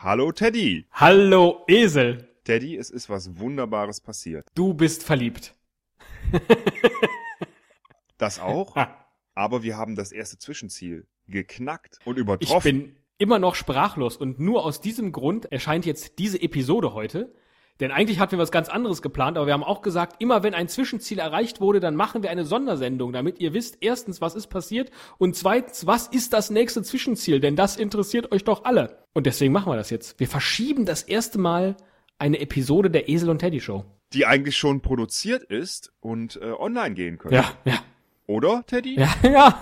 Hallo Teddy. Hallo Esel. Teddy, es ist was Wunderbares passiert. Du bist verliebt. Das auch? Aber wir haben das erste Zwischenziel geknackt und Ich übertroffen. bin immer noch sprachlos und nur aus diesem Grund erscheint jetzt diese Episode heute. Denn eigentlich hatten wir was ganz anderes geplant, aber wir haben auch gesagt, immer wenn ein Zwischenziel erreicht wurde, dann machen wir eine Sondersendung, damit ihr wisst, erstens, was ist passiert und zweitens, was ist das nächste Zwischenziel, denn das interessiert euch doch alle. Und deswegen machen wir das jetzt. Wir verschieben das erste Mal eine Episode der Esel und Teddy Show. die eigentlich schon produziert ist und äh, online gehen könnte. Ja, ja, Oder, Teddy? ja, ja.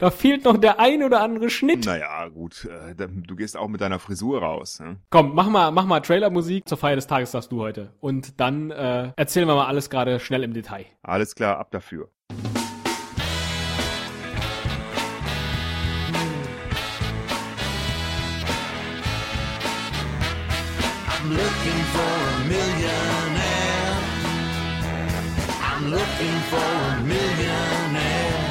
da fehlt noch der ein oder andere Schnitt. Naja, gut. Äh, du gehst auch mit deiner Frisur raus. Ne? Komm, mach mal, mach mal Trailermusik zur Feier des Tages, sagst du heute. Und dann äh, erzählen wir mal alles gerade schnell im Detail. Alles klar, ab dafür. I'm looking for a millionaire. I'm looking for a millionaire.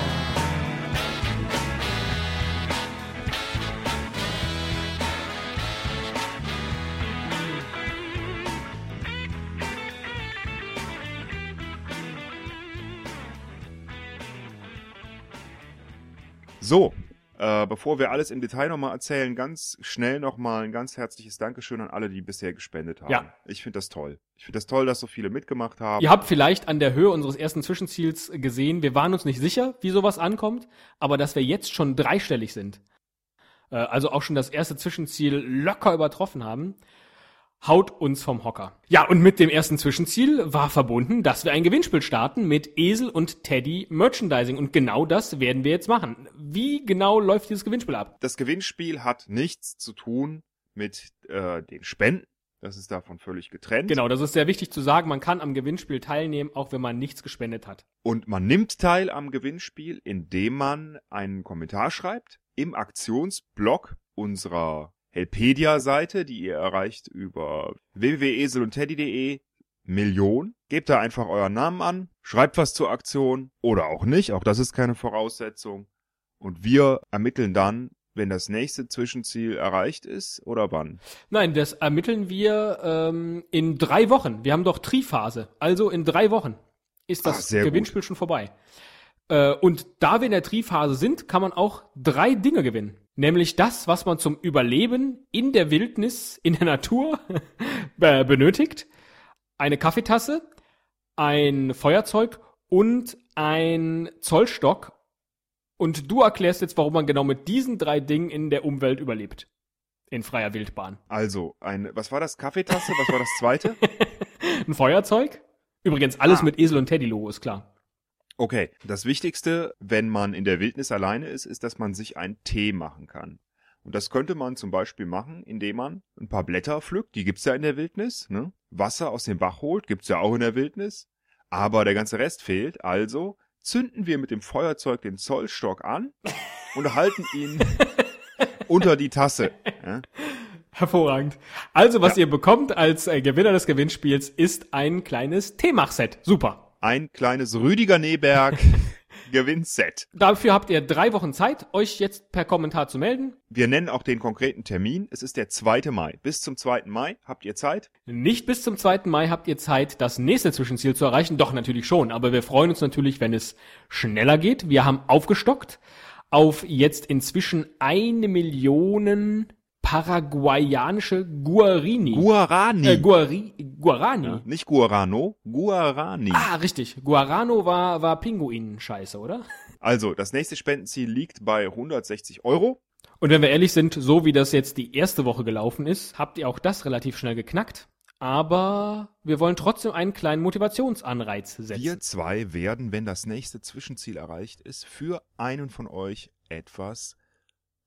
So, äh, bevor wir alles im Detail nochmal erzählen, ganz schnell nochmal ein ganz herzliches Dankeschön an alle, die bisher gespendet haben. Ja. Ich finde das toll. Ich finde das toll, dass so viele mitgemacht haben. Ihr habt vielleicht an der Höhe unseres ersten Zwischenziels gesehen, wir waren uns nicht sicher, wie sowas ankommt, aber dass wir jetzt schon dreistellig sind, äh, also auch schon das erste Zwischenziel locker übertroffen haben, haut uns vom Hocker. Ja, und mit dem ersten Zwischenziel war verbunden, dass wir ein Gewinnspiel starten mit Esel und Teddy Merchandising. Und genau das werden wir jetzt machen. Wie genau läuft dieses Gewinnspiel ab? Das Gewinnspiel hat nichts zu tun mit äh, den Spenden. Das ist davon völlig getrennt. Genau, das ist sehr wichtig zu sagen. Man kann am Gewinnspiel teilnehmen, auch wenn man nichts gespendet hat. Und man nimmt teil am Gewinnspiel, indem man einen Kommentar schreibt im Aktionsblog unserer Helpedia-Seite, die ihr erreicht über www.eselundteddy.de Million. Gebt da einfach euren Namen an, schreibt was zur Aktion oder auch nicht, auch das ist keine Voraussetzung. Und wir ermitteln dann, wenn das nächste Zwischenziel erreicht ist oder wann. Nein, das ermitteln wir ähm, in drei Wochen. Wir haben doch Triphase. Also in drei Wochen ist das Ach, Gewinnspiel schon vorbei. Äh, und da wir in der Triphase sind, kann man auch drei Dinge gewinnen. Nämlich das, was man zum Überleben in der Wildnis, in der Natur be- benötigt. Eine Kaffeetasse, ein Feuerzeug und ein Zollstock. Und du erklärst jetzt, warum man genau mit diesen drei Dingen in der Umwelt überlebt. In freier Wildbahn. Also, ein, was war das? Kaffeetasse? Was war das zweite? Ein Feuerzeug? Übrigens alles Ah. mit Esel und Teddy Logo, ist klar. Okay, das Wichtigste, wenn man in der Wildnis alleine ist, ist, dass man sich einen Tee machen kann. Und das könnte man zum Beispiel machen, indem man ein paar Blätter pflückt, die gibt's ja in der Wildnis, ne? Wasser aus dem Bach holt, gibt's ja auch in der Wildnis. Aber der ganze Rest fehlt, also zünden wir mit dem Feuerzeug den Zollstock an und halten ihn unter die Tasse. Ja? Hervorragend. Also, was ihr bekommt als äh, Gewinner des Gewinnspiels, ist ein kleines Teemachset. Super. Ein kleines Rüdiger Neberg Gewinnset. Dafür habt ihr drei Wochen Zeit, euch jetzt per Kommentar zu melden. Wir nennen auch den konkreten Termin. Es ist der 2. Mai. Bis zum 2. Mai habt ihr Zeit. Nicht bis zum 2. Mai habt ihr Zeit, das nächste Zwischenziel zu erreichen. Doch, natürlich schon. Aber wir freuen uns natürlich, wenn es schneller geht. Wir haben aufgestockt auf jetzt inzwischen eine Million paraguayanische Guarini. Guarani. äh, Guari Guarani. Ja, nicht Guarano, Guarani. Ah, richtig. Guarano war, war Pinguin-Scheiße, oder? Also, das nächste Spendenziel liegt bei 160 Euro. Und wenn wir ehrlich sind, so wie das jetzt die erste Woche gelaufen ist, habt ihr auch das relativ schnell geknackt. Aber wir wollen trotzdem einen kleinen Motivationsanreiz setzen. Wir zwei werden, wenn das nächste Zwischenziel erreicht ist, für einen von euch etwas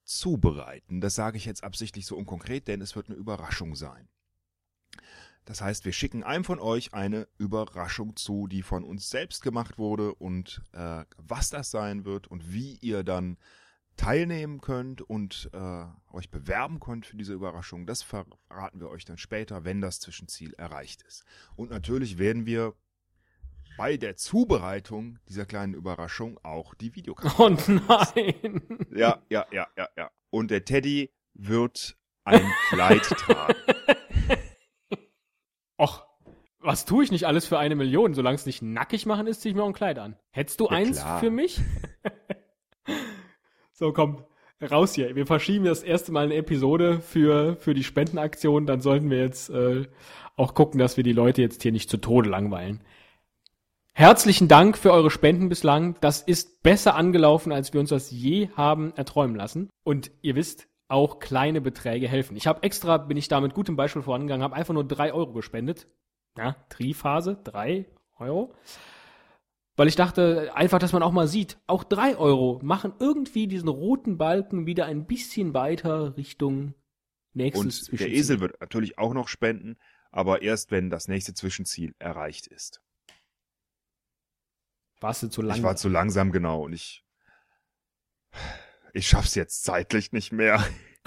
zubereiten. Das sage ich jetzt absichtlich so unkonkret, denn es wird eine Überraschung sein. Das heißt, wir schicken einem von euch eine Überraschung zu, die von uns selbst gemacht wurde und äh, was das sein wird und wie ihr dann teilnehmen könnt und äh, euch bewerben könnt für diese Überraschung, das verraten wir euch dann später, wenn das Zwischenziel erreicht ist. Und natürlich werden wir bei der Zubereitung dieser kleinen Überraschung auch die Videokamera. Oh nein. Ja, ja, ja, ja, ja. Und der Teddy wird ein Kleid tragen. was tue ich nicht alles für eine Million? Solange es nicht nackig machen ist, ziehe ich mir auch ein Kleid an. Hättest du Ja, eins klar. für mich? so, komm, raus hier. Wir verschieben das erste Mal eine Episode für, für die Spendenaktion. Dann sollten wir jetzt äh, auch gucken, dass wir die Leute jetzt hier nicht zu Tode langweilen. Herzlichen Dank für eure Spenden bislang. Das ist besser angelaufen, als wir uns das je haben erträumen lassen. Und ihr wisst, auch kleine Beträge helfen. Ich habe extra, bin ich da mit gutem Beispiel vorangegangen, habe einfach nur drei Euro gespendet. Ja, Triphase, drei Euro. Weil ich dachte, einfach, dass man auch mal sieht, auch drei Euro machen irgendwie diesen roten Balken wieder ein bisschen weiter Richtung nächstes Und der. Esel wird natürlich auch noch spenden, aber erst wenn das nächste Zwischenziel erreicht ist. Warst du zu lang? Ich war zu langsam, genau, und ich, ich schaff's jetzt zeitlich nicht mehr.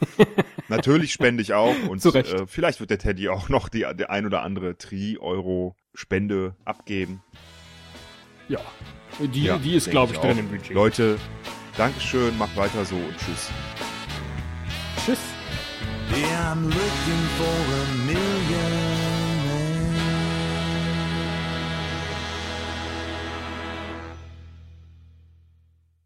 Natürlich spende ich auch und Zu Recht. Äh, vielleicht wird der Teddy auch noch die, der ein oder andere Tri-Euro-Spende abgeben. ja. Die, Ja, die ist, glaube ich, ich drin im Budget. Leute, Dankeschön, macht weiter so und tschüss. Tschüss. Yeah, I'm looking for a million.